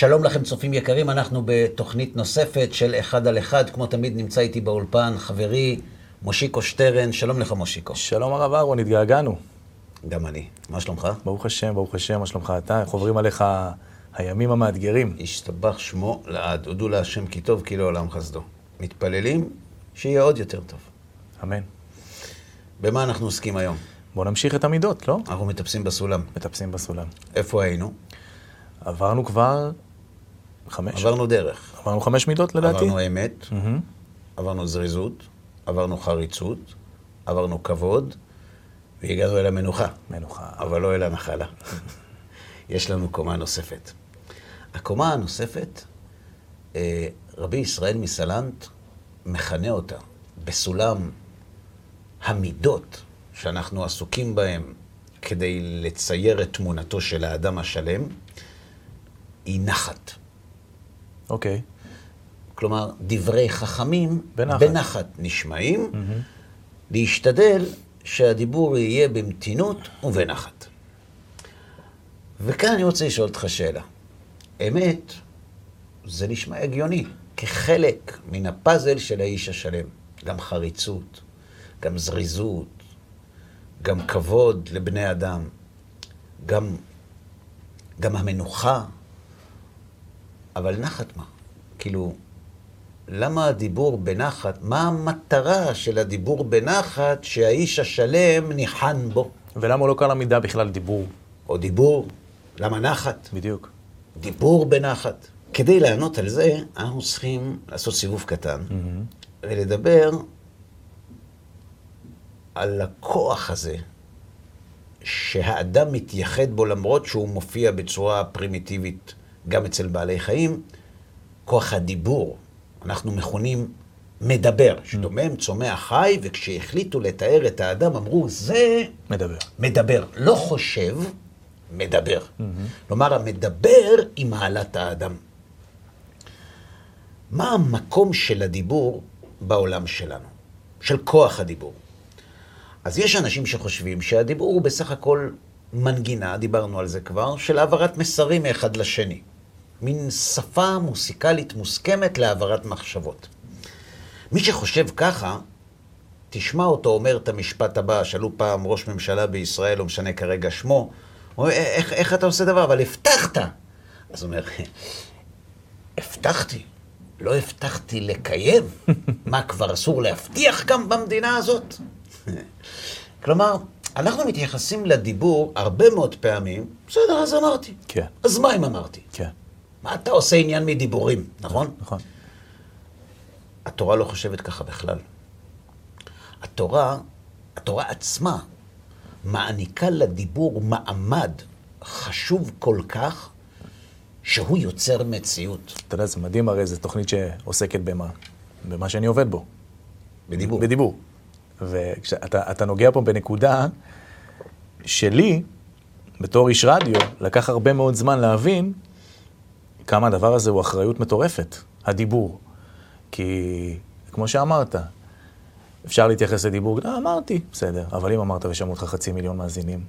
שלום לכם צופים יקרים, אנחנו בתוכנית נוספת של אחד על אחד, כמו תמיד נמצא איתי באולפן חברי מושיקו שטרן, שלום לך מושיקו. שלום הרב אהרון, התגעגענו. גם אני, מה שלומך? ברוך השם, ברוך השם, מה שלומך אתה? איך עוברים עליך הימים המאתגרים? ישתבח שמו לעד, הודו להשם כי טוב כי לעולם חסדו. מתפללים שיהיה עוד יותר טוב. אמן. במה אנחנו עוסקים היום? בואו נמשיך את המידות, לא? אנחנו מטפסים בסולם. מטפסים בסולם. איפה היינו? עברנו כבר חמש. עברנו דרך. עברנו חמש מידות לדעתי? עברנו אמת, מהמם. עברנו זריזות, עברנו חריצות, עברנו כבוד, והגענו אל המנוחה. מנוחה. אבל לא אל הנחלה. יש לנו קומה נוספת. הקומה הנוספת, אה, רבי ישראל מסלנט מכנה אותה בסולם המידות שאנחנו עסוקים בהם כדי לצייר את תמונתו של האדם השלם, היא נחת. אוקיי. כלומר, דברי חכמים בנחת. בנחת נשמעים, להשתדל שהדיבור יהיה במתינות ובנחת. וכאן אני רוצה לשאול אותך שאלה. אמת, זה נשמע הגיוני, כחלק מן הפאזל של האיש השלם. גם חריצות, גם זריזות, גם כבוד לבני אדם, גם, גם המנוחה, אבל נחת מה? כאילו, למה הדיבור בנחת? מה המטרה של הדיבור בנחת שהאיש השלם ניחן בו? ולמה לא קרא למידה בכלל דיבור? או דיבור, למה נחת? בדיוק. דיבור בנחת. כדי לענות על זה, אנחנו צריכים לעשות סיבוב קטן ולדבר על הכוח הזה שהאדם מתייחד בו למרות שהוא מופיע בצורה פרימיטיבית גם אצל בעלי חיים, כוח הדיבור. אנחנו מכונים מדבר, שדומם צומח חי, וכשהחליטו לתאר את האדם אמרו, זה מדבר. מדבר, לא חושב, מדבר. כלומר, המדבר היא מעלת האדם. מה המקום של הדיבור בעולם שלנו? של כוח הדיבור. אז יש אנשים שחושבים שהדיבור הוא בסך הכל מנגינה, דיברנו על זה כבר, של העברת מסרים מאחד לשני. מין שפה מוסיקלית מוסכמת להעברת מחשבות. מי שחושב ככה, תשמע אותו אומר את המשפט הבא, שאלו פעם ראש ממשלה בישראל, לא משנה כרגע שמו, הוא אומר, איך, איך אתה עושה דבר? אבל הבטחת. אז הוא אומר, הבטחתי, לא הבטחתי לקיים. מה, כבר אסור להבטיח גם במדינה הזאת? כלומר, אנחנו מתייחסים לדיבור הרבה מאוד פעמים, בסדר, אז אמרתי. כן. אז מה אם אמרתי? כן. מה אתה עושה עניין מדיבורים, נכון? נכון. התורה לא חושבת ככה בכלל. התורה, התורה עצמה, מעניקה לדיבור מעמד חשוב כל כך, שהוא יוצר מציאות אתה יודע, זה מדהים הרי, זו תוכנית שעוסקת במה? במה שאני עובד בו. בדיבור. בדיבור. וכשאתה אתה נוגע פה בנקודה שלי, בתור איש רדיו, לקח הרבה מאוד זמן להבין כמה הדבר הזה הוא אחריות מטורפת, הדיבור. כי, כמו שאמרת, אפשר להתייחס לדיבור, אה, אמרתי, בסדר, אבל אם אמרת ושמעו אותך חצי מיליון מאזינים,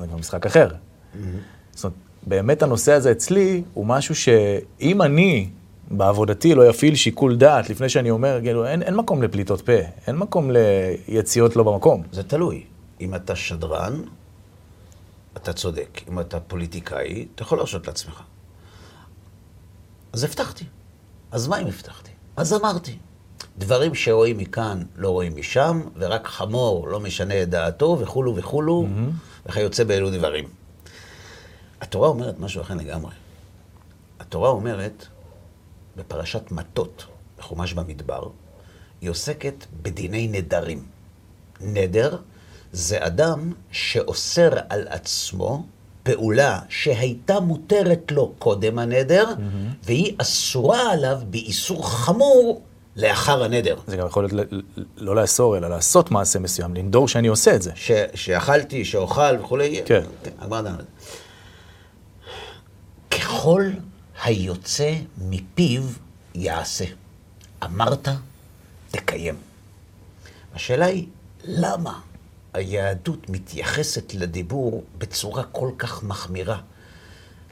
זה כבר משחק אחר. זאת אומרת, באמת הנושא הזה אצלי הוא משהו שאם אני בעבודתי לא יפעיל שיקול דעת לפני שאני אומר, כאילו, אין, אין מקום לפליטות פה, אין מקום ליציאות לא במקום. זה תלוי. אם אתה שדרן, אתה צודק. אם אתה פוליטיקאי, אתה יכול להרשות לעצמך. אז הבטחתי. אז מה אם הבטחתי? אז אמרתי. דברים שרואים מכאן לא רואים משם, ורק חמור לא משנה את דעתו, וכולו וכולו, וכיוצא באלו דברים. התורה אומרת משהו אחר לגמרי. התורה אומרת, בפרשת מטות, בחומש במדבר, היא עוסקת בדיני נדרים. נדר זה אדם שאוסר על עצמו פעולה שהייתה מותרת לו קודם הנדר, והיא אסורה עליו באיסור חמור לאחר הנדר. זה גם יכול להיות לא לאסור, אלא לעשות מעשה מסוים, לנדור שאני עושה את זה. ש, שאכלתי, שאוכל וכולי. כן. בזה. ככל היוצא מפיו יעשה. אמרת, תקיים. השאלה היא, למה היהדות מתייחסת לדיבור בצורה כל כך מחמירה?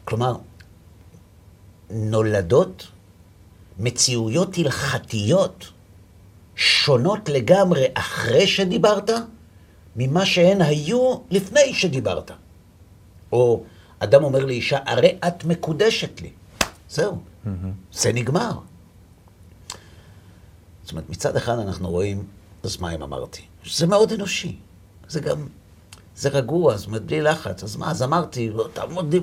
כלומר, נולדות מציאויות הלכתיות שונות לגמרי אחרי שדיברת, ממה שהן היו לפני שדיברת. או אדם אומר לאישה, הרי את מקודשת לי. זהו, mm-hmm. זה נגמר. זאת אומרת, מצד אחד אנחנו רואים, אז מה אם אמרתי? שזה מאוד אנושי. זה גם, זה רגוע, זאת אומרת, בלי לחץ. אז מה, אז אמרתי, לא תעמוד...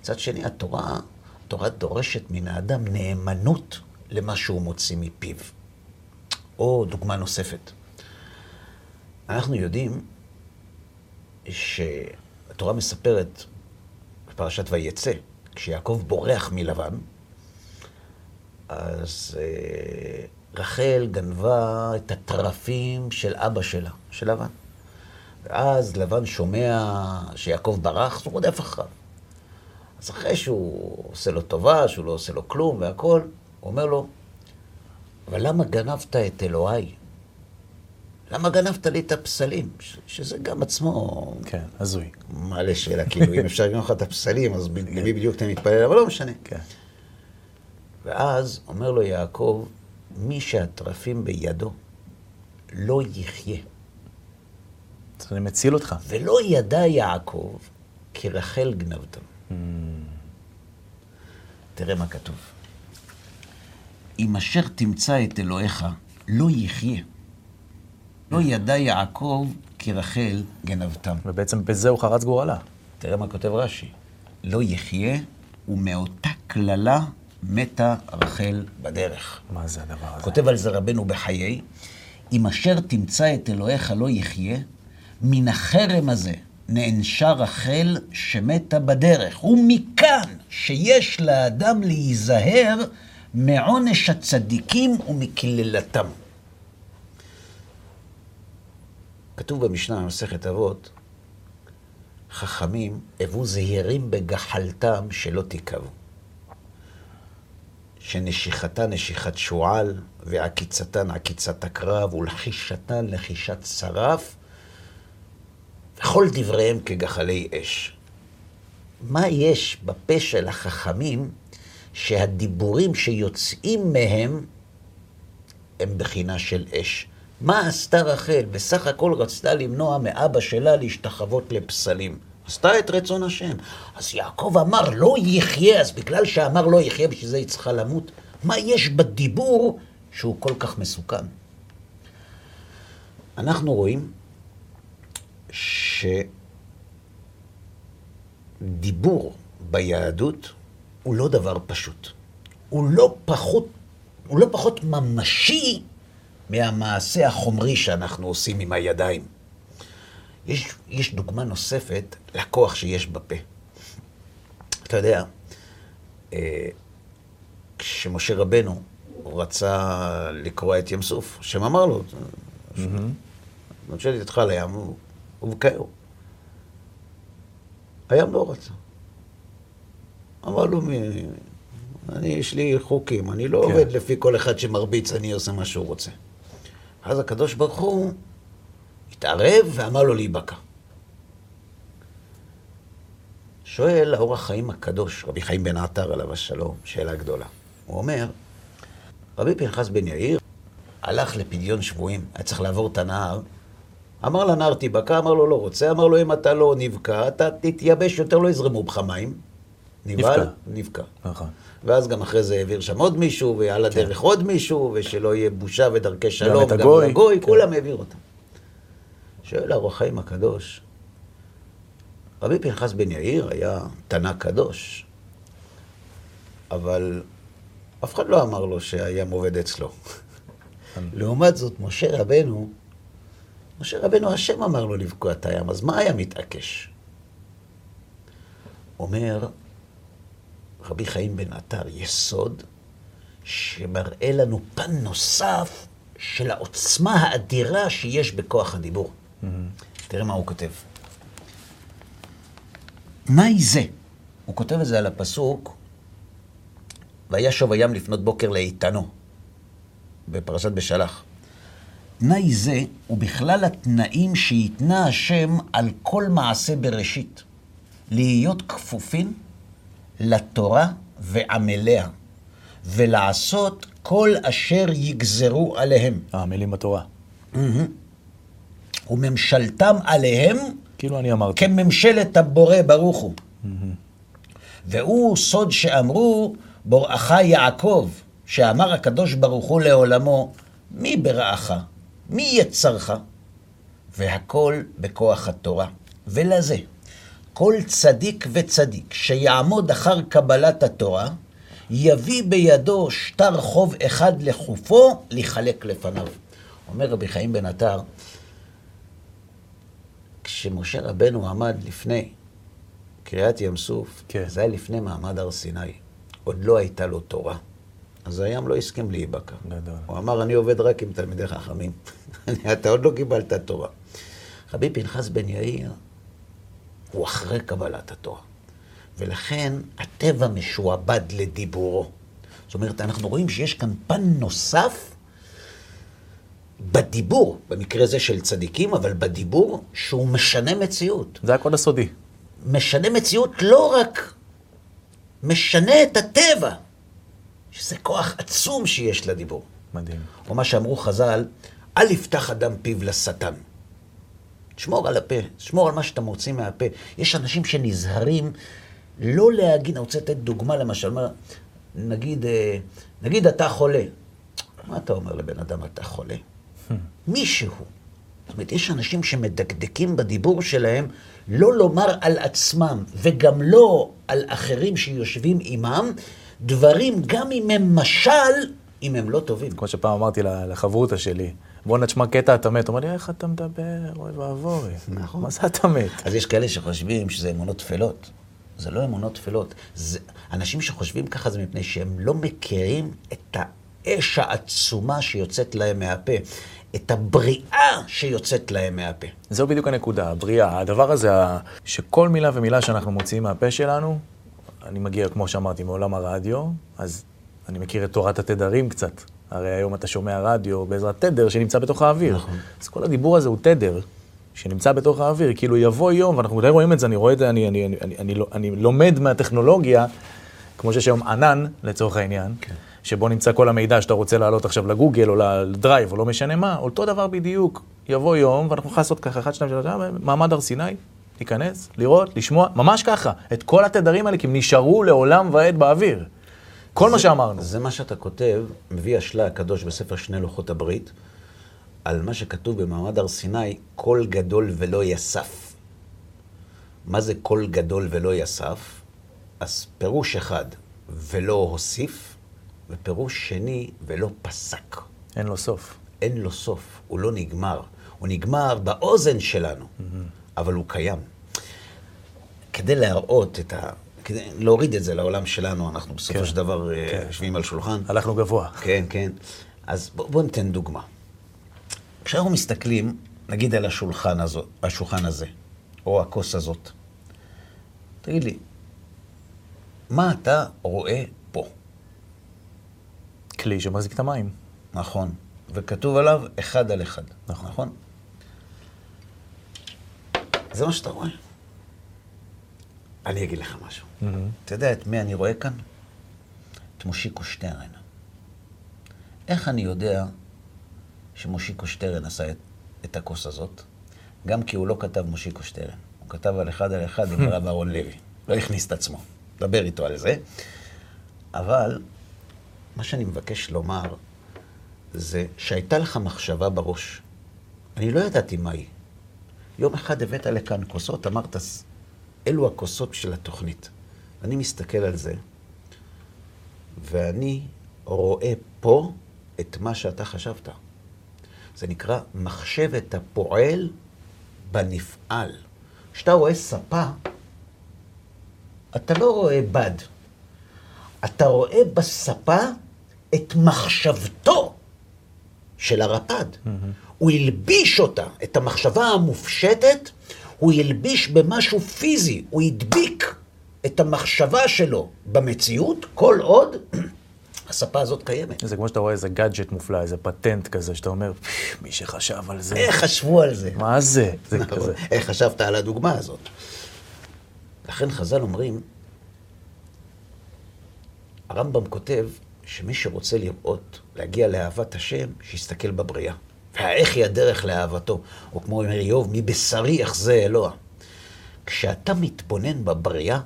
מצד שני, התורה, התורה דורשת מן האדם נאמנות למה שהוא מוציא מפיו. או דוגמה נוספת. אנחנו יודעים שהתורה מספרת בפרשת ויצא, כשיעקב בורח מלבן, אז אה, רחל גנבה את התרפים של אבא שלה, של לבן. ואז לבן שומע שיעקב ברח, אז הוא רודף אחריו. אז אחרי שהוא עושה לו טובה, שהוא לא עושה לו כלום והכול, הוא אומר לו, אבל למה גנבת את אלוהי? למה גנבת לי את הפסלים? ש- שזה גם עצמו כן, הזוי. מעלה שאלה, כאילו, אם אפשר לגנוב לך את הפסלים, אז למי בדיוק אתה מתפלל, אבל לא משנה. כן. ואז אומר לו יעקב, מי שהטרפים בידו לא יחיה. אני מציל אותך. ולא ידע יעקב כי רחל גנבתם. תראה מה כתוב. אם אשר תמצא את אלוהיך, לא יחיה. לא ידע יעקב כי רחל גנבתם. ובעצם בזה הוא חרץ גורלה. תראה מה כותב רש"י. לא יחיה, ומאותה קללה מתה רחל בדרך. מה זה הדבר הזה? כותב על זה רבנו בחיי, אם אשר תמצא את אלוהיך לא יחיה, מן החרם הזה נענשה רחל שמתה בדרך. ומכאן שיש לאדם להיזהר מעונש הצדיקים ומקללתם. כתוב במשנה, במסכת אבות, חכמים הוו זהירים בגחלתם שלא תיכבו. שנשיכתה נשיכת שועל, ועקיצתן עקיצת הקרב, ולחישתן לחישת שרף, וכל דבריהם כגחלי אש. מה יש בפה של החכמים שהדיבורים שיוצאים מהם הם בחינה של אש? מה עשתה רחל? בסך הכל רצתה למנוע מאבא שלה להשתחוות לפסלים. עשתה את רצון השם. אז יעקב אמר לא יחיה, אז בגלל שאמר לא יחיה, בשביל זה היא צריכה למות. מה יש בדיבור שהוא כל כך מסוכן? אנחנו רואים שדיבור ביהדות הוא לא דבר פשוט. הוא לא פחות, הוא לא פחות ממשי מהמעשה החומרי שאנחנו עושים עם הידיים. יש, יש דוגמה נוספת לכוח שיש בפה. אתה יודע, אה, כשמשה רבנו רצה לקרוע את ים סוף, השם אמר לו, נותן איתך לים, הוא ובקעהו. הים לא רצה. אמר לו, אני, יש לי חוקים, אני לא כן. עובד לפי כל אחד שמרביץ, אני עושה מה שהוא רוצה. אז הקדוש ברוך הוא התערב ואמר לו להיבקע. שואל האור החיים הקדוש, רבי חיים בן עטר עליו השלום, שאלה גדולה. הוא אומר, רבי פנחס בן יאיר הלך לפדיון שבויים, היה צריך לעבור את הנהר, אמר לנער תיבקע, אמר לו לא רוצה, אמר לו אם אתה לא נבקע, אתה תתייבש יותר, לא יזרמו בך מים. נבהל, נבקע. נכון. ואז גם אחרי זה העביר שם עוד מישהו, ועל הדרך עוד מישהו, ושלא יהיה בושה ודרכי שלום, את הגוי. לגוי, כן. כולם העביר אותם. שואל האור החיים הקדוש, רבי פנחס בן יאיר היה תנא קדוש, אבל אף אחד לא אמר לו שהים עובד אצלו. לעומת זאת, משה רבנו, משה רבנו, השם אמר לו לבקוע את הים, אז מה היה מתעקש? אומר רבי חיים בן עטר, יסוד שמראה לנו פן נוסף של העוצמה האדירה שיש בכוח הדיבור. תראה מה הוא כותב. תנאי זה, הוא כותב את זה על הפסוק, וישוב הים לפנות בוקר לאיתנו, בפרשת בשלח. תנאי זה הוא בכלל התנאים שהתנה השם על כל מעשה בראשית. להיות כפופים לתורה ועמליה, ולעשות כל אשר יגזרו עליהם, המילים בתורה. וממשלתם עליהם כאילו אני אמרתי. כממשלת הבורא ברוך הוא. והוא סוד שאמרו בוראך יעקב, שאמר הקדוש ברוך הוא לעולמו, מי ברעך? מי יצרך? והכל בכוח התורה. ולזה, כל צדיק וצדיק שיעמוד אחר קבלת התורה, יביא בידו שטר חוב אחד לחופו, לחלק לפניו. אומר רבי חיים בן עטר, כשמשה רבנו עמד לפני קריעת ים סוף, כן. זה היה לפני מעמד הר סיני. עוד לא הייתה לו תורה. אז הים לא הסכים להיבקע. גדול. הוא אמר, אני עובד רק עם תלמידי חכמים. אתה עוד לא קיבלת תורה. רבי פנחס בן יאיר הוא אחרי קבלת התורה. ולכן הטבע משועבד לדיבורו. זאת אומרת, אנחנו רואים שיש כאן פן נוסף בדיבור, במקרה זה של צדיקים, אבל בדיבור שהוא משנה מציאות. זה הקוד הסודי. משנה מציאות לא רק משנה את הטבע, שזה כוח עצום שיש לדיבור. מדהים. או מה שאמרו חז"ל, אל יפתח אדם פיו לשטן. תשמור על הפה, תשמור על מה שאתה מוציא מהפה. יש אנשים שנזהרים לא להגיד, אני רוצה לתת דוגמה למשל, נגיד, אה, נגיד אתה חולה. מה אתה אומר לבן אדם, אתה חולה? מישהו. זאת אומרת, יש אנשים שמדקדקים בדיבור שלהם לא לומר על עצמם, וגם לא על אחרים שיושבים עמם, דברים, גם אם הם משל, אם הם לא טובים. כמו שפעם אמרתי לחברותא שלי, בוא נשמע קטע אתה מת. הוא אמר לי, איך אתה מדבר? אוי ואבוי. נכון. מה זה אתה מת? אז יש כאלה שחושבים שזה אמונות טפלות. זה לא אמונות טפלות. זה, אנשים שחושבים ככה זה מפני שהם לא מכירים את האש העצומה שיוצאת להם מהפה, את הבריאה שיוצאת להם מהפה. זו בדיוק הנקודה, הבריאה. הדבר הזה, שכל מילה ומילה שאנחנו מוציאים מהפה שלנו, אני מגיע, כמו שאמרתי, מעולם הרדיו, אז אני מכיר את תורת התדרים קצת. הרי היום אתה שומע רדיו בעזרת תדר שנמצא בתוך האוויר. נכון. אז כל הדיבור הזה הוא תדר שנמצא בתוך האוויר. כאילו יבוא יום, ואנחנו די רואים את זה, אני רואה את זה, אני, אני, אני, אני, אני, לא- אני לומד מהטכנולוגיה, כמו שיש היום ענן, לצורך העניין, כן. שבו נמצא כל המידע שאתה רוצה לעלות עכשיו לגוגל או לדרייב או לא משנה מה, אותו דבר בדיוק. יבוא יום, ואנחנו נוכל לעשות ככה, אחד, שניים, שלושה, מעמד הר סיני, להיכנס, לראות, לשמוע, ממש ככה. את כל התדרים האלה, כי הם נשארו לעולם ועד באוויר. כל מה שאמרנו. זה מה שאתה כותב, מביא השלה הקדוש בספר שני לוחות הברית, על מה שכתוב במעמד הר סיני, קול גדול ולא יסף. מה זה קול גדול ולא יסף? אז פירוש אחד, ולא הוסיף, ופירוש שני, ולא פסק. אין לו סוף. אין לו סוף, הוא לא נגמר. הוא נגמר באוזן שלנו, אבל הוא קיים. כדי להראות את ה... כדי להוריד את זה לעולם שלנו, אנחנו בסופו כן. של דבר אה, כן. יושבים על שולחן. הלכנו גבוה. כן, כן. אז בואו בוא ניתן דוגמה. כשאנחנו מסתכלים, נגיד על השולחן, הזו, השולחן הזה, או הכוס הזאת, תגיד לי, מה אתה רואה פה? כלי שמחזיק את המים. נכון. וכתוב עליו אחד על אחד. נכון. נכון? זה מה שאתה רואה. אני אגיד לך משהו. אתה יודע את מי אני רואה כאן? את מושיקו שטרן. איך אני יודע שמושיקו שטרן עשה את, את הכוס הזאת? גם כי הוא לא כתב מושיקו שטרן. הוא כתב על אחד על אחד עם הרב אהרון לוי. לא הכניס את עצמו. דבר איתו על זה. אבל מה שאני מבקש לומר זה שהייתה לך מחשבה בראש. אני לא ידעתי מה היא. יום אחד הבאת לכאן כוסות, אמרת, "ס- אלו הכוסות של התוכנית. אני מסתכל על זה, ואני רואה פה את מה שאתה חשבת. זה נקרא מחשבת הפועל בנפעל. כשאתה רואה ספה, אתה לא רואה בד. אתה רואה בספה את מחשבתו של הרפד. הוא הלביש אותה, את המחשבה המופשטת, הוא הלביש במשהו פיזי, הוא הדביק את המחשבה שלו במציאות, כל עוד הספה הזאת קיימת. זה כמו שאתה רואה איזה גאדג'ט מופלא, איזה פטנט כזה, שאתה אומר, "פש, מי שחשב על זה, איך חשבו על זה? מה זה? זה כזה. איך חשבת על הדוגמה הזאת? לכן חז"ל אומרים, הרמב"ם כותב שמי שרוצה לראות, להגיע לאהבת השם, שיסתכל בבריאה. והאיך היא הדרך לאהבתו. או כמו אומר איוב, מבשרי אחזה אלוה. כשאתה מתבונן בבריאה,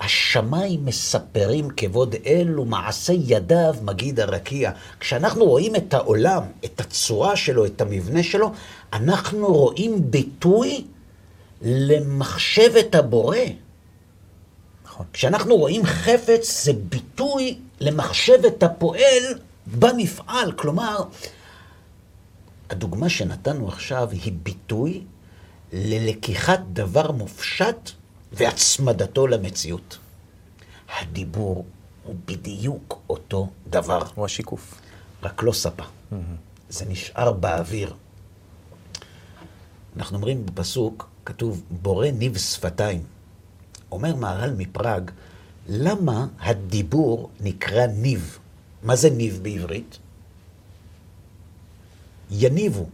השמיים מספרים כבוד אל ומעשה ידיו מגיד הרקיע. כשאנחנו רואים את העולם, את הצורה שלו, את המבנה שלו, אנחנו רואים ביטוי למחשבת הבורא. נכון. כשאנחנו רואים חפץ, זה ביטוי למחשבת הפועל במפעל. כלומר, הדוגמה שנתנו עכשיו היא ביטוי ללקיחת דבר מופשט והצמדתו למציאות. הדיבור הוא בדיוק אותו דבר, הוא השיקוף. רק לא ספה. זה נשאר באוויר. אנחנו אומרים בפסוק, כתוב, בורא ניב שפתיים. אומר מהר"ל מפראג, למה הדיבור נקרא ניב? מה זה ניב בעברית? יניבו.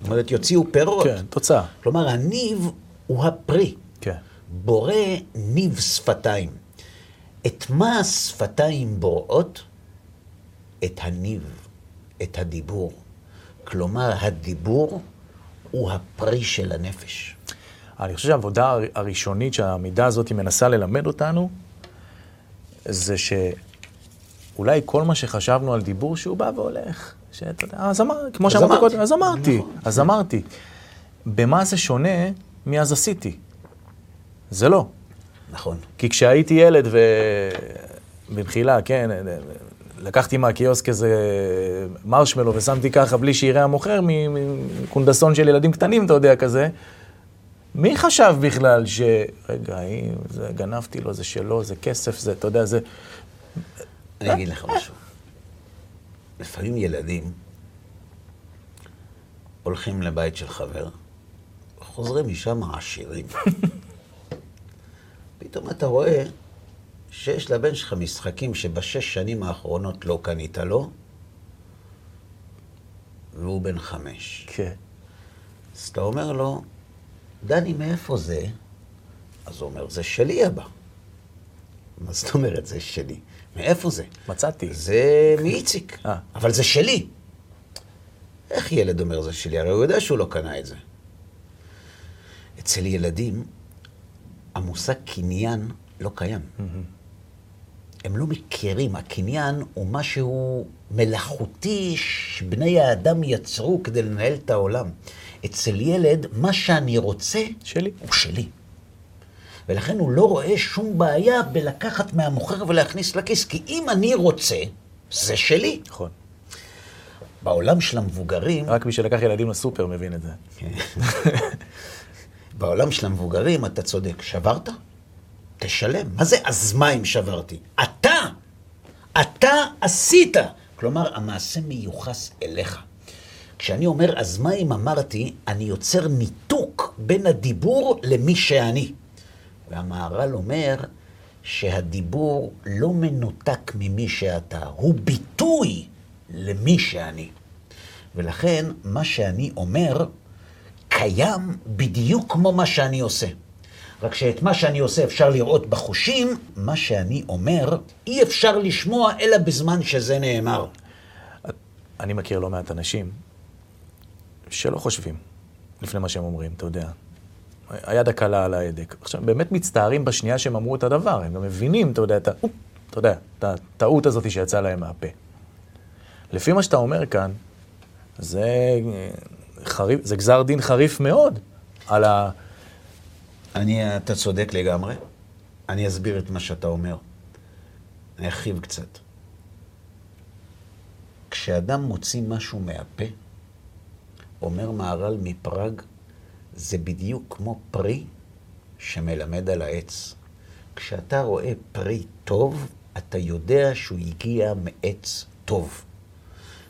זאת אומרת, יוציאו פירות. כן, תוצאה. כלומר, הניב הוא הפרי. כן. בורא ניב שפתיים. את מה השפתיים בוראות? את הניב, את הדיבור. כלומר, הדיבור הוא הפרי של הנפש. אני חושב שהעבודה הר- הראשונית שהמידה הזאת מנסה ללמד אותנו, זה שאולי כל מה שחשבנו על דיבור שהוא בא והולך, שאתה יודע, אז אמר, כמו שאמרתי אמרתי. קודם, אז אמרתי, נכון. אז אמרתי. במה זה שונה מאז עשיתי? זה לא. נכון. כי כשהייתי ילד ו... במחילה, כן, לקחתי מהקיוסק איזה מרשמלו ושמתי ככה בלי שיראה המוכר מקונדסון של ילדים קטנים, אתה יודע, כזה. מי חשב בכלל ש... רגע, היא- זה, גנבתי לו, זה שלו, זה כסף, זה, אתה יודע, זה... אני אגיד לך משהו. לפעמים ילדים הולכים לבית של חבר, חוזרים משם עשירים. פתאום אתה רואה שיש לבן שלך משחקים שבשש שנים האחרונות לא קנית לו, והוא בן חמש. כן. אז אתה אומר לו, דני, מאיפה זה? אז הוא אומר, זה שלי אבא. מה זאת אומרת, זה שלי? מאיפה זה? מצאתי. זה מאיציק, אה. אבל זה שלי. איך ילד אומר זה שלי? הרי הוא יודע שהוא לא קנה את זה. אצל ילדים, המושג קניין לא קיים. הם לא מכירים, הקניין הוא משהו מלאכותי שבני האדם יצרו כדי לנהל את העולם. אצל ילד, מה שאני רוצה, שלי. הוא שלי. ולכן הוא לא רואה שום בעיה בלקחת מהמוכר ולהכניס לכיס, כי אם אני רוצה, זה שלי. נכון. בעולם של המבוגרים, רק מי שלקח ילדים לסופר מבין את זה. בעולם של המבוגרים, אתה צודק, שברת? תשלם. מה זה אז מה אם שברתי? אתה, אתה עשית. כלומר, המעשה מיוחס אליך. כשאני אומר אז מה אם אמרתי, אני יוצר ניתוק בין הדיבור למי שאני. והמהר"ל אומר שהדיבור לא מנותק ממי שאתה, הוא ביטוי למי שאני. ולכן, מה שאני אומר קיים בדיוק כמו מה שאני עושה. רק שאת מה שאני עושה אפשר לראות בחושים, מה שאני אומר אי אפשר לשמוע אלא בזמן שזה נאמר. אני מכיר לא מעט אנשים שלא חושבים לפני מה שהם אומרים, אתה יודע. היד הקלה על ההדק. עכשיו, באמת מצטערים בשנייה שהם אמרו את הדבר, הם גם מבינים, אתה יודע, את. אופ, אתה יודע, את הטעות הזאת שיצאה להם מהפה. לפי מה שאתה אומר כאן, זה, אה, חריף, זה גזר דין חריף מאוד על ה... אני, אתה צודק לגמרי. אני אסביר את מה שאתה אומר. אני ארחיב קצת. כשאדם מוציא משהו מהפה, אומר מהר"ל מפראג, זה בדיוק כמו פרי שמלמד על העץ. כשאתה רואה פרי טוב, אתה יודע שהוא הגיע מעץ טוב.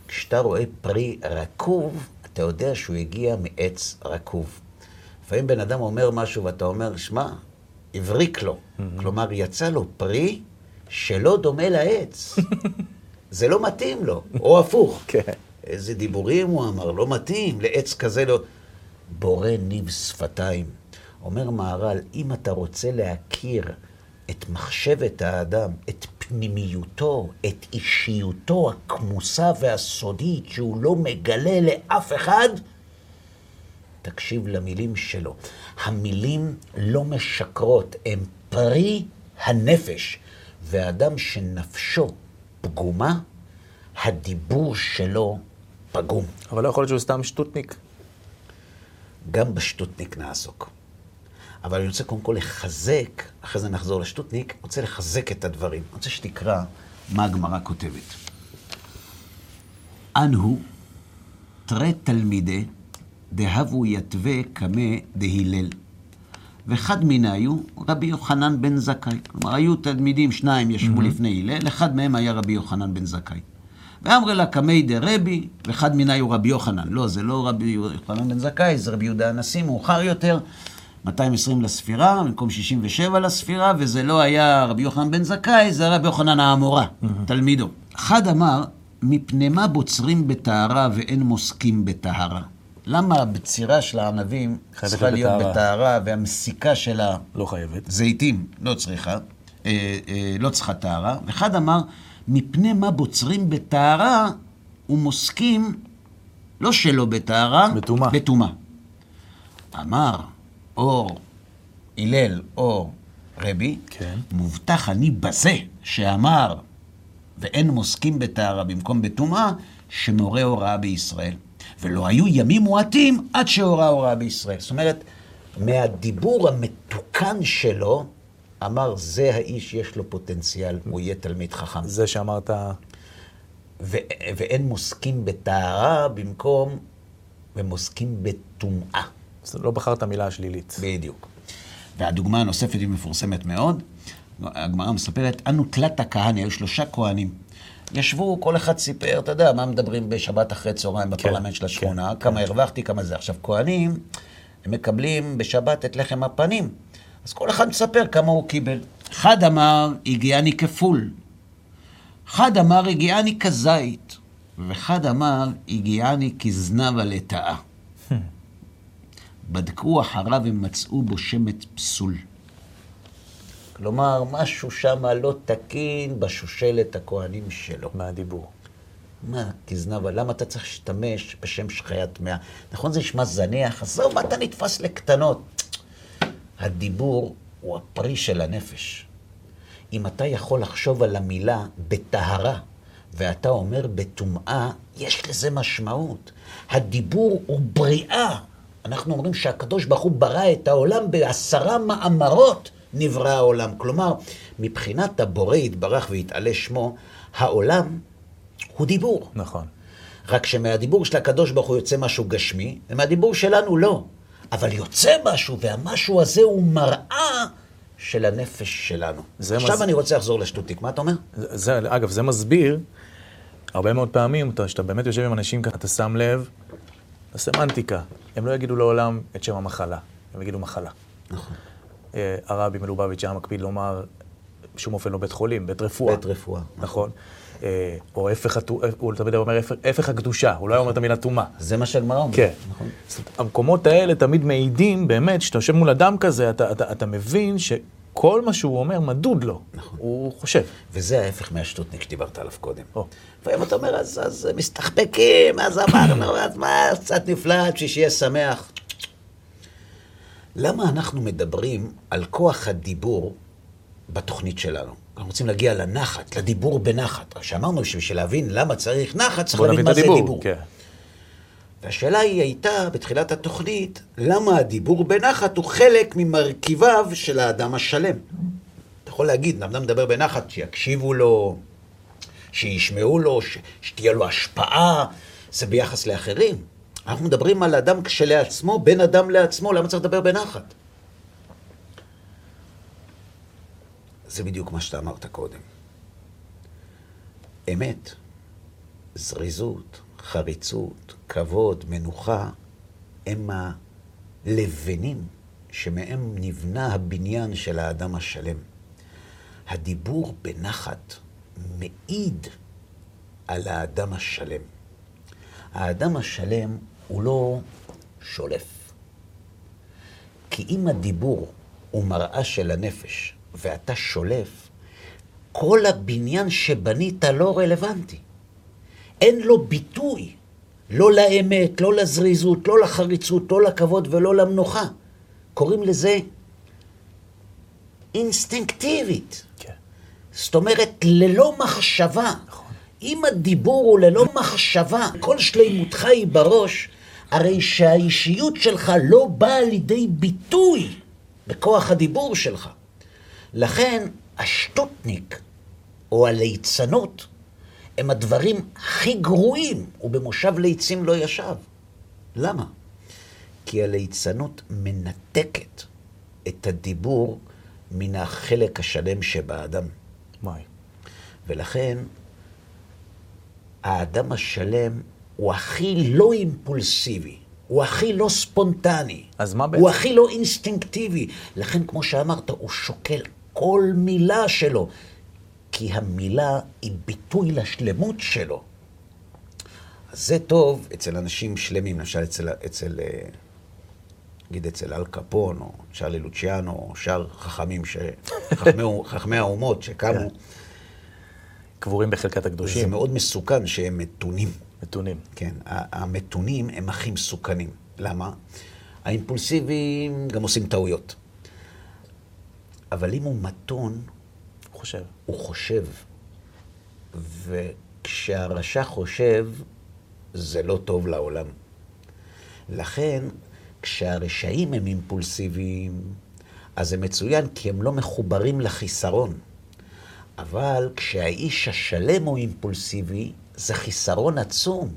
כשאתה רואה פרי רקוב, אתה יודע שהוא הגיע מעץ רקוב. לפעמים בן אדם אומר משהו ואתה אומר, שמע, הבריק לו. כלומר, יצא לו פרי שלא דומה לעץ. זה לא מתאים לו, או הפוך. כן. איזה דיבורים הוא אמר, לא מתאים, לעץ כזה לא... בורא ניב שפתיים. אומר מהר"ל, אם אתה רוצה להכיר את מחשבת האדם, את פנימיותו, את אישיותו הכמוסה והסודית שהוא לא מגלה לאף אחד, תקשיב למילים שלו. המילים לא משקרות, הן פרי הנפש. ואדם שנפשו פגומה, הדיבור שלו פגום. אבל לא יכול להיות שהוא סתם שטותניק. גם בשטותניק נעסוק. אבל אני רוצה קודם כל לחזק, אחרי זה נחזור לשטותניק, רוצה לחזק את הדברים. אני רוצה שתקרא מה הגמרא כותבת. אנהו תרי תלמידי דהבו יתווה קמא דהילל. ואחד מן היו רבי יוחנן בן זכאי. כלומר, היו תלמידים, שניים ישבו mm-hmm. לפני הלל, אחד מהם היה רבי יוחנן בן זכאי. ואמרי לה קמי דרבי, ואחד מיני הוא רבי יוחנן. לא, זה לא רבי יוחנן בן זכאי, זה רבי יהודה הנשיא, מאוחר יותר, 220 לספירה, במקום 67 לספירה, וזה לא היה רבי יוחנן בן זכאי, זה רבי יוחנן האמורה, mm-hmm. תלמידו. אחד אמר, מפני מה בוצרים בטהרה ואין מוסקים בטהרה? למה הבצירה של הענבים צריכה להיות בטהרה, והמסיקה שלה... לא חייבת. זיתים, לא צריכה, אה, אה, לא צריכה טהרה. אחד אמר, מפני מה בוצרים בטהרה ומוסקים, לא שלא בטהרה, בטומאה. בטומאה. אמר, או הלל או רבי, כן. מובטח אני בזה שאמר, ואין מוסקים בטהרה במקום בטומאה, שמורה הוראה בישראל. ולא היו ימים מועטים עד שהורה הוראה בישראל. זאת אומרת, מהדיבור המתוקן שלו, אמר, זה האיש, יש לו פוטנציאל, הוא יהיה תלמיד חכם. זה שאמרת... ו- ואין מוסקים בטהרה במקום, ומוסקים בטומאה. אז לא בחרת מילה השלילית. בדיוק. והדוגמה הנוספת היא מפורסמת מאוד. הגמרא מספרת, אנו תלת הכהנא, היו שלושה כהנים. ישבו, כל אחד סיפר, אתה יודע, מה מדברים בשבת אחרי צהריים בפרלמנט של השכונה, כן, כמה כן. הרווחתי, כמה זה. עכשיו, כהנים, הם מקבלים בשבת את לחם הפנים. אז כל אחד מספר כמה הוא קיבל. אחד אמר, הגיעני כפול. אחד אמר, הגיעני כזית. ואחד אמר, הגיעני כזנב לטאה. בדקו אחריו ומצאו בו שמץ פסול. כלומר, משהו שם לא תקין בשושלת הכהנים שלו. מהדיבור. מה, כזנבה, למה אתה צריך להשתמש בשם שחייה טמאה? נכון, זה נשמע זניח, עזוב, מה אתה נתפס לקטנות? הדיבור הוא הפרי של הנפש. אם אתה יכול לחשוב על המילה בטהרה, ואתה אומר בטומאה, יש לזה משמעות. הדיבור הוא בריאה. אנחנו אומרים שהקדוש ברוך הוא ברא את העולם בעשרה מאמרות נברא העולם. כלומר, מבחינת הבורא יתברך ויתעלה שמו, העולם הוא דיבור. נכון. רק שמהדיבור של הקדוש ברוך הוא יוצא משהו גשמי, ומהדיבור שלנו לא. אבל יוצא משהו, והמשהו הזה הוא מראה של הנפש שלנו. עכשיו מז... אני רוצה לחזור לשטותיק, מה אתה אומר? זה, אגב, זה מסביר, הרבה מאוד פעמים, כשאתה באמת יושב עם אנשים ככה, אתה שם לב לסמנטיקה. הם לא יגידו לעולם את שם המחלה, הם יגידו מחלה. נכון. אה, הרבי מלובביץ' היה מקפיד לומר, בשום אופן לא בית חולים, בית רפואה. בית רפואה. נכון. אה, או הפך, הטו- הוא תמיד אומר הפך- הקדושה, הוא לא היה אומר את המילה טומאה. זה מה שהגמרא אומרת. כן. נכון. המקומות האלה תמיד מעידים, באמת, שאתה יושב מול אדם כזה, אתה, אתה, אתה מבין שכל מה שהוא אומר מדוד לו. נכון. הוא חושב. וזה ההפך מהשטותניק שדיברת עליו קודם. או. לפעמים אתה אומר, אז, אז מסתחבקים, אז אמרנו, אז מה, קצת נפלא, בשביל שיהיה שמח. למה אנחנו מדברים על כוח הדיבור בתוכנית שלנו? אנחנו רוצים להגיע לנחת, לדיבור בנחת. שאמרנו שבשביל להבין למה צריך נחת, צריך להבין מה את זה הדיבור. דיבור. כן. והשאלה היא הייתה, בתחילת התוכנית, למה הדיבור בנחת הוא חלק ממרכיביו של האדם השלם. אתה יכול להגיד, אדם מדבר בנחת, שיקשיבו לו, שישמעו לו, ש... שתהיה לו השפעה, זה ביחס לאחרים. אנחנו מדברים על אדם כשלעצמו, בין אדם לעצמו, למה צריך לדבר בנחת? זה בדיוק מה שאתה אמרת קודם. אמת, זריזות, חריצות, כבוד, מנוחה, הם הלבנים שמהם נבנה הבניין של האדם השלם. הדיבור בנחת מעיד על האדם השלם. האדם השלם הוא לא שולף. כי אם הדיבור הוא מראה של הנפש, ואתה שולף, כל הבניין שבנית לא רלוונטי. אין לו ביטוי. לא לאמת, לא לזריזות, לא לחריצות, לא לכבוד ולא למנוחה. קוראים לזה אינסטינקטיבית. כן. זאת אומרת, ללא מחשבה. נכון. אם הדיבור הוא ללא מחשבה, כל שלמותך היא בראש, הרי שהאישיות שלך לא באה לידי ביטוי בכוח הדיבור שלך. לכן, השטותניק, או הליצנות, הם הדברים הכי גרועים, ובמושב ליצים לא ישב. למה? כי הליצנות מנתקת את הדיבור מן החלק השלם שבאדם. וואי. ולכן, האדם השלם הוא הכי לא אימפולסיבי, הוא הכי לא ספונטני. אז מה בעצם? הוא הכי לא אינסטינקטיבי. לכן, כמו שאמרת, הוא שוקל כל מילה שלו, כי המילה היא ביטוי לשלמות שלו. אז זה טוב אצל אנשים שלמים, למשל אצל, אצל, אה, נגיד אצל אל קפון, או צ'רלי לוציאנו, או שאר חכמים, ש... חכמי, חכמי האומות שקמו. כן. קבורים בחלקת זה הקדושים. מאוד מסוכן שהם מתונים. מתונים. כן, המתונים הם הכי מסוכנים. למה? האימפולסיביים גם עושים טעויות. אבל אם הוא מתון, חושב. הוא חושב. וכשהרשע חושב, זה לא טוב לעולם. לכן, כשהרשעים הם אימפולסיביים, אז זה מצוין, כי הם לא מחוברים לחיסרון. אבל כשהאיש השלם הוא אימפולסיבי, זה חיסרון עצום.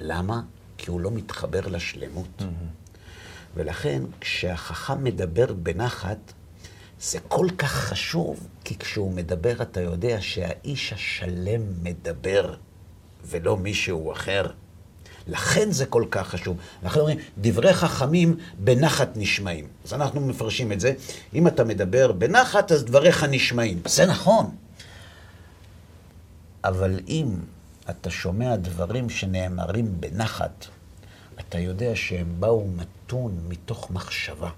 למה? כי הוא לא מתחבר לשלמות. ולכן, כשהחכם מדבר בנחת, זה כל כך חשוב, כי כשהוא מדבר אתה יודע שהאיש השלם מדבר, ולא מישהו אחר. לכן זה כל כך חשוב. אנחנו אומרים, דברי חכמים בנחת נשמעים. אז אנחנו מפרשים את זה. אם אתה מדבר בנחת, אז דבריך נשמעים. זה נכון. אבל אם אתה שומע דברים שנאמרים בנחת, אתה יודע שהם באו מתון מתוך מחשבה.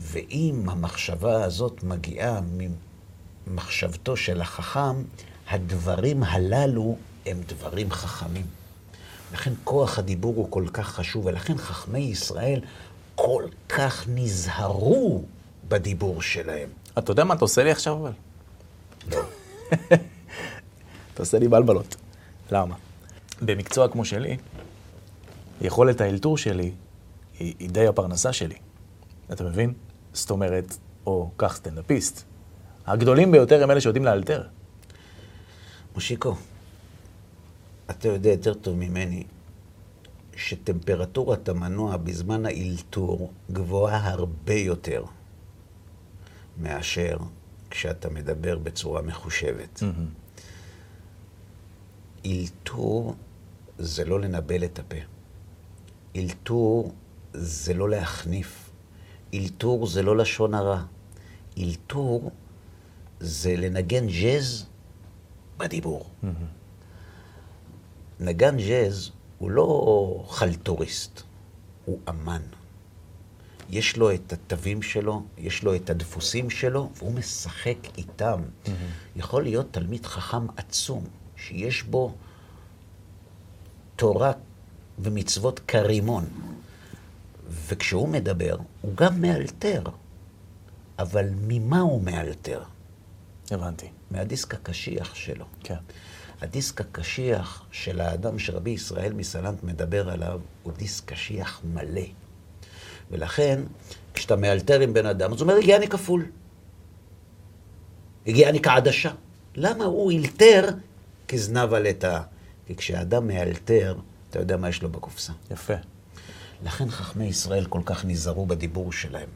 ואם המחשבה הזאת מגיעה ממחשבתו של החכם, הדברים הללו הם דברים חכמים. לכן כוח הדיבור הוא כל כך חשוב, ולכן חכמי ישראל כל כך נזהרו בדיבור שלהם. אתה יודע מה אתה עושה לי עכשיו אבל? לא. אתה עושה לי בלבלות. למה? במקצוע כמו שלי, יכולת האלתור שלי היא, היא די הפרנסה שלי. אתה מבין? זאת אומרת, או קח סטנדאפיסט. הגדולים ביותר הם אלה שיודעים לאלתר. מושיקו, אתה יודע יותר טוב ממני שטמפרטורת המנוע בזמן האלתור גבוהה הרבה יותר מאשר כשאתה מדבר בצורה מחושבת. אלתור זה לא לנבל את הפה. אלתור זה לא להחניף. אלתור זה לא לשון הרע. אלתור זה לנגן ג'אז בדיבור. נגן ג'אז הוא לא חלטוריסט, הוא אמן. יש לו את התווים שלו, יש לו את הדפוסים שלו, והוא משחק איתם. יכול להיות תלמיד חכם עצום, שיש בו תורה ומצוות כרימון. וכשהוא מדבר, הוא גם מאלתר. אבל ממה הוא מאלתר? הבנתי. מהדיסק הקשיח שלו. כן. הדיסק הקשיח של האדם שרבי ישראל מסלנט מדבר עליו, הוא דיסק קשיח מלא. ולכן, כשאתה מאלתר עם בן אדם, אז הוא אומר, הגיעני כפול. הגיעני כעדשה. למה הוא אילתר כזנב עלתה? כי כשאדם מאלתר, אתה יודע מה יש לו בקופסה. יפה. לכן חכמי ישראל כל כך נזהרו בדיבור שלהם.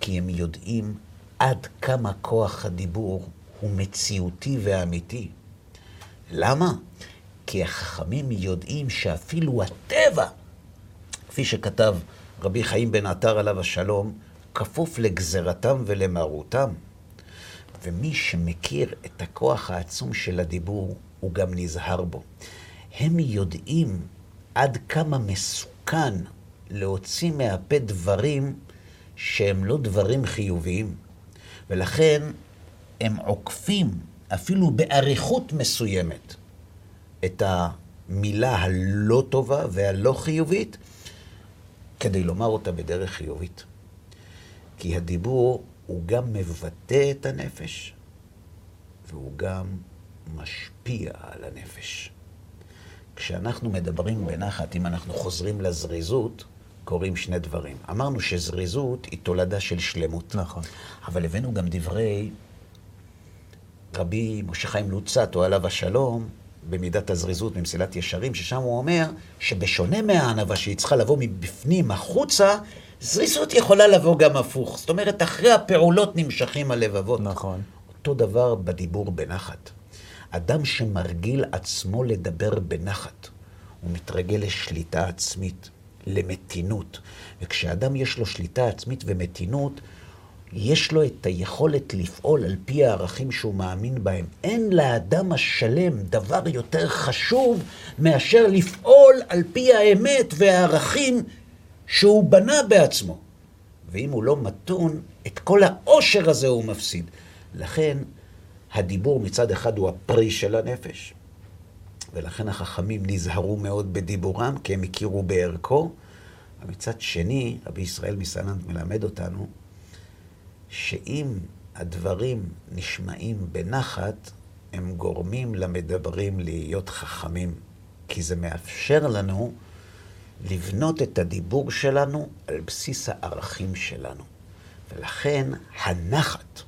כי הם יודעים עד כמה כוח הדיבור הוא מציאותי ואמיתי. למה? כי החכמים יודעים שאפילו הטבע, כפי שכתב רבי חיים בן עטר עליו השלום, כפוף לגזרתם ולמרותם. ומי שמכיר את הכוח העצום של הדיבור, הוא גם נזהר בו. הם יודעים עד כמה מסוכן להוציא מהפה דברים שהם לא דברים חיוביים. ולכן הם עוקפים, אפילו באריכות מסוימת, את המילה הלא טובה והלא חיובית, כדי לומר אותה בדרך חיובית. כי הדיבור הוא גם מבטא את הנפש, והוא גם משפיע על הנפש. כשאנחנו מדברים בנחת, אם אנחנו חוזרים לזריזות, קורים שני דברים. אמרנו שזריזות היא תולדה של שלמות. נכון. אבל הבאנו גם דברי רבי משה חיים לוצטו, עליו השלום, במידת הזריזות ממסילת ישרים, ששם הוא אומר שבשונה מהענווה שהיא צריכה לבוא מבפנים החוצה, זריזות יכולה לבוא גם הפוך. זאת אומרת, אחרי הפעולות נמשכים הלבבות. נכון. אותו דבר בדיבור בנחת. אדם שמרגיל עצמו לדבר בנחת, הוא מתרגל לשליטה עצמית, למתינות. וכשאדם יש לו שליטה עצמית ומתינות, יש לו את היכולת לפעול על פי הערכים שהוא מאמין בהם. אין לאדם השלם דבר יותר חשוב מאשר לפעול על פי האמת והערכים שהוא בנה בעצמו. ואם הוא לא מתון, את כל העושר הזה הוא מפסיד. לכן, הדיבור מצד אחד הוא הפרי של הנפש, ולכן החכמים נזהרו מאוד בדיבורם, כי הם הכירו בערכו. ומצד שני, רבי ישראל מסלנט מלמד אותנו, שאם הדברים נשמעים בנחת, הם גורמים למדברים להיות חכמים, כי זה מאפשר לנו לבנות את הדיבור שלנו על בסיס הערכים שלנו. ולכן הנחת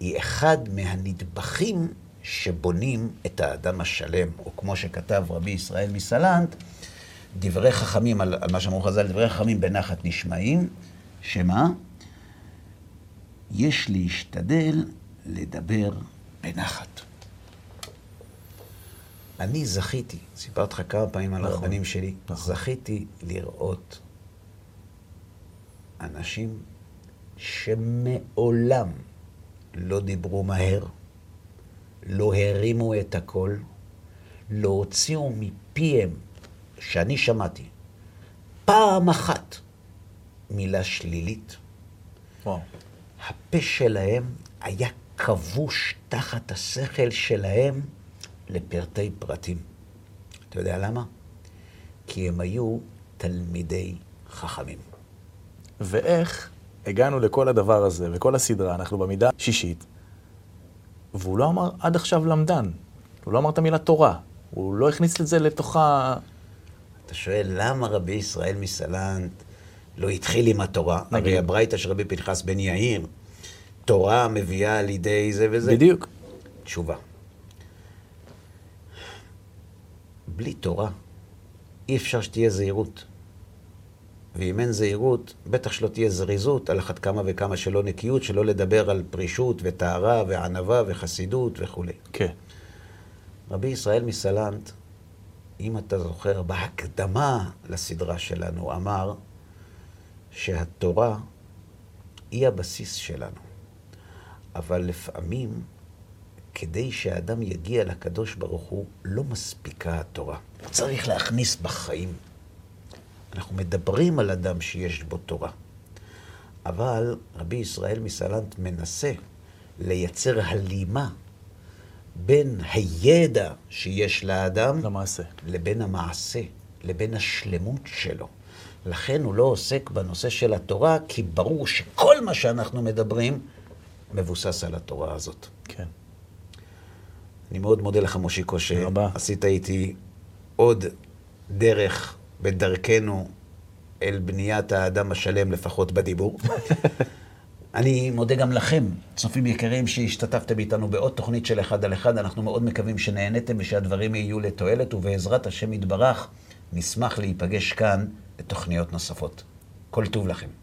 היא אחד מהנדבכים שבונים את האדם השלם, או כמו שכתב רבי ישראל מסלנט, דברי חכמים, על, על מה שאמרו חז"ל, דברי חכמים בנחת נשמעים, שמה? יש להשתדל לדבר בנחת. אני זכיתי, סיפרתי לך כמה פעמים על נכון, הרבנים שלי, נכון. זכיתי לראות אנשים שמעולם לא דיברו מהר, לא הרימו את הקול, לא הוציאו מפיהם, שאני שמעתי, פעם אחת מילה שלילית. וואו. הפה שלהם היה כבוש תחת השכל שלהם לפרטי פרטים. אתה יודע למה? כי הם היו תלמידי חכמים. ואיך הגענו לכל הדבר הזה, וכל הסדרה, אנחנו במידה שישית, והוא לא אמר עד עכשיו למדן, הוא לא אמר את המילה תורה, הוא לא הכניס את זה לתוך ה... אתה שואל, למה רבי ישראל מסלנט לא התחיל עם התורה? נגיד. הרי הברייתא של רבי פנחס בן יאיר, תורה מביאה לידי זה וזה. בדיוק. תשובה. בלי תורה, אי אפשר שתהיה זהירות. ואם אין זהירות, בטח שלא תהיה זריזות, על אחת כמה וכמה שלא נקיות, שלא לדבר על פרישות וטהרה וענווה וחסידות וכולי. כן. רבי ישראל מסלנט, אם אתה זוכר, בהקדמה לסדרה שלנו, אמר שהתורה היא הבסיס שלנו. אבל לפעמים, כדי שהאדם יגיע לקדוש ברוך הוא, לא מספיקה התורה. הוא צריך להכניס בחיים. אנחנו מדברים על אדם שיש בו תורה. אבל רבי ישראל מסלנט מנסה לייצר הלימה בין הידע שיש לאדם למעשה. לבין המעשה, לבין השלמות שלו. לכן הוא לא עוסק בנושא של התורה, כי ברור שכל מה שאנחנו מדברים מבוסס על התורה הזאת. כן. אני מאוד מודה לך, מושיקו. שעשית איתי עוד דרך בדרכנו אל בניית האדם השלם, לפחות בדיבור. אני מודה גם לכם, צופים יקרים, שהשתתפתם איתנו בעוד תוכנית של אחד על אחד. אנחנו מאוד מקווים שנהניתם ושהדברים יהיו לתועלת, ובעזרת השם יתברך, נשמח להיפגש כאן לתוכניות נוספות. כל טוב לכם.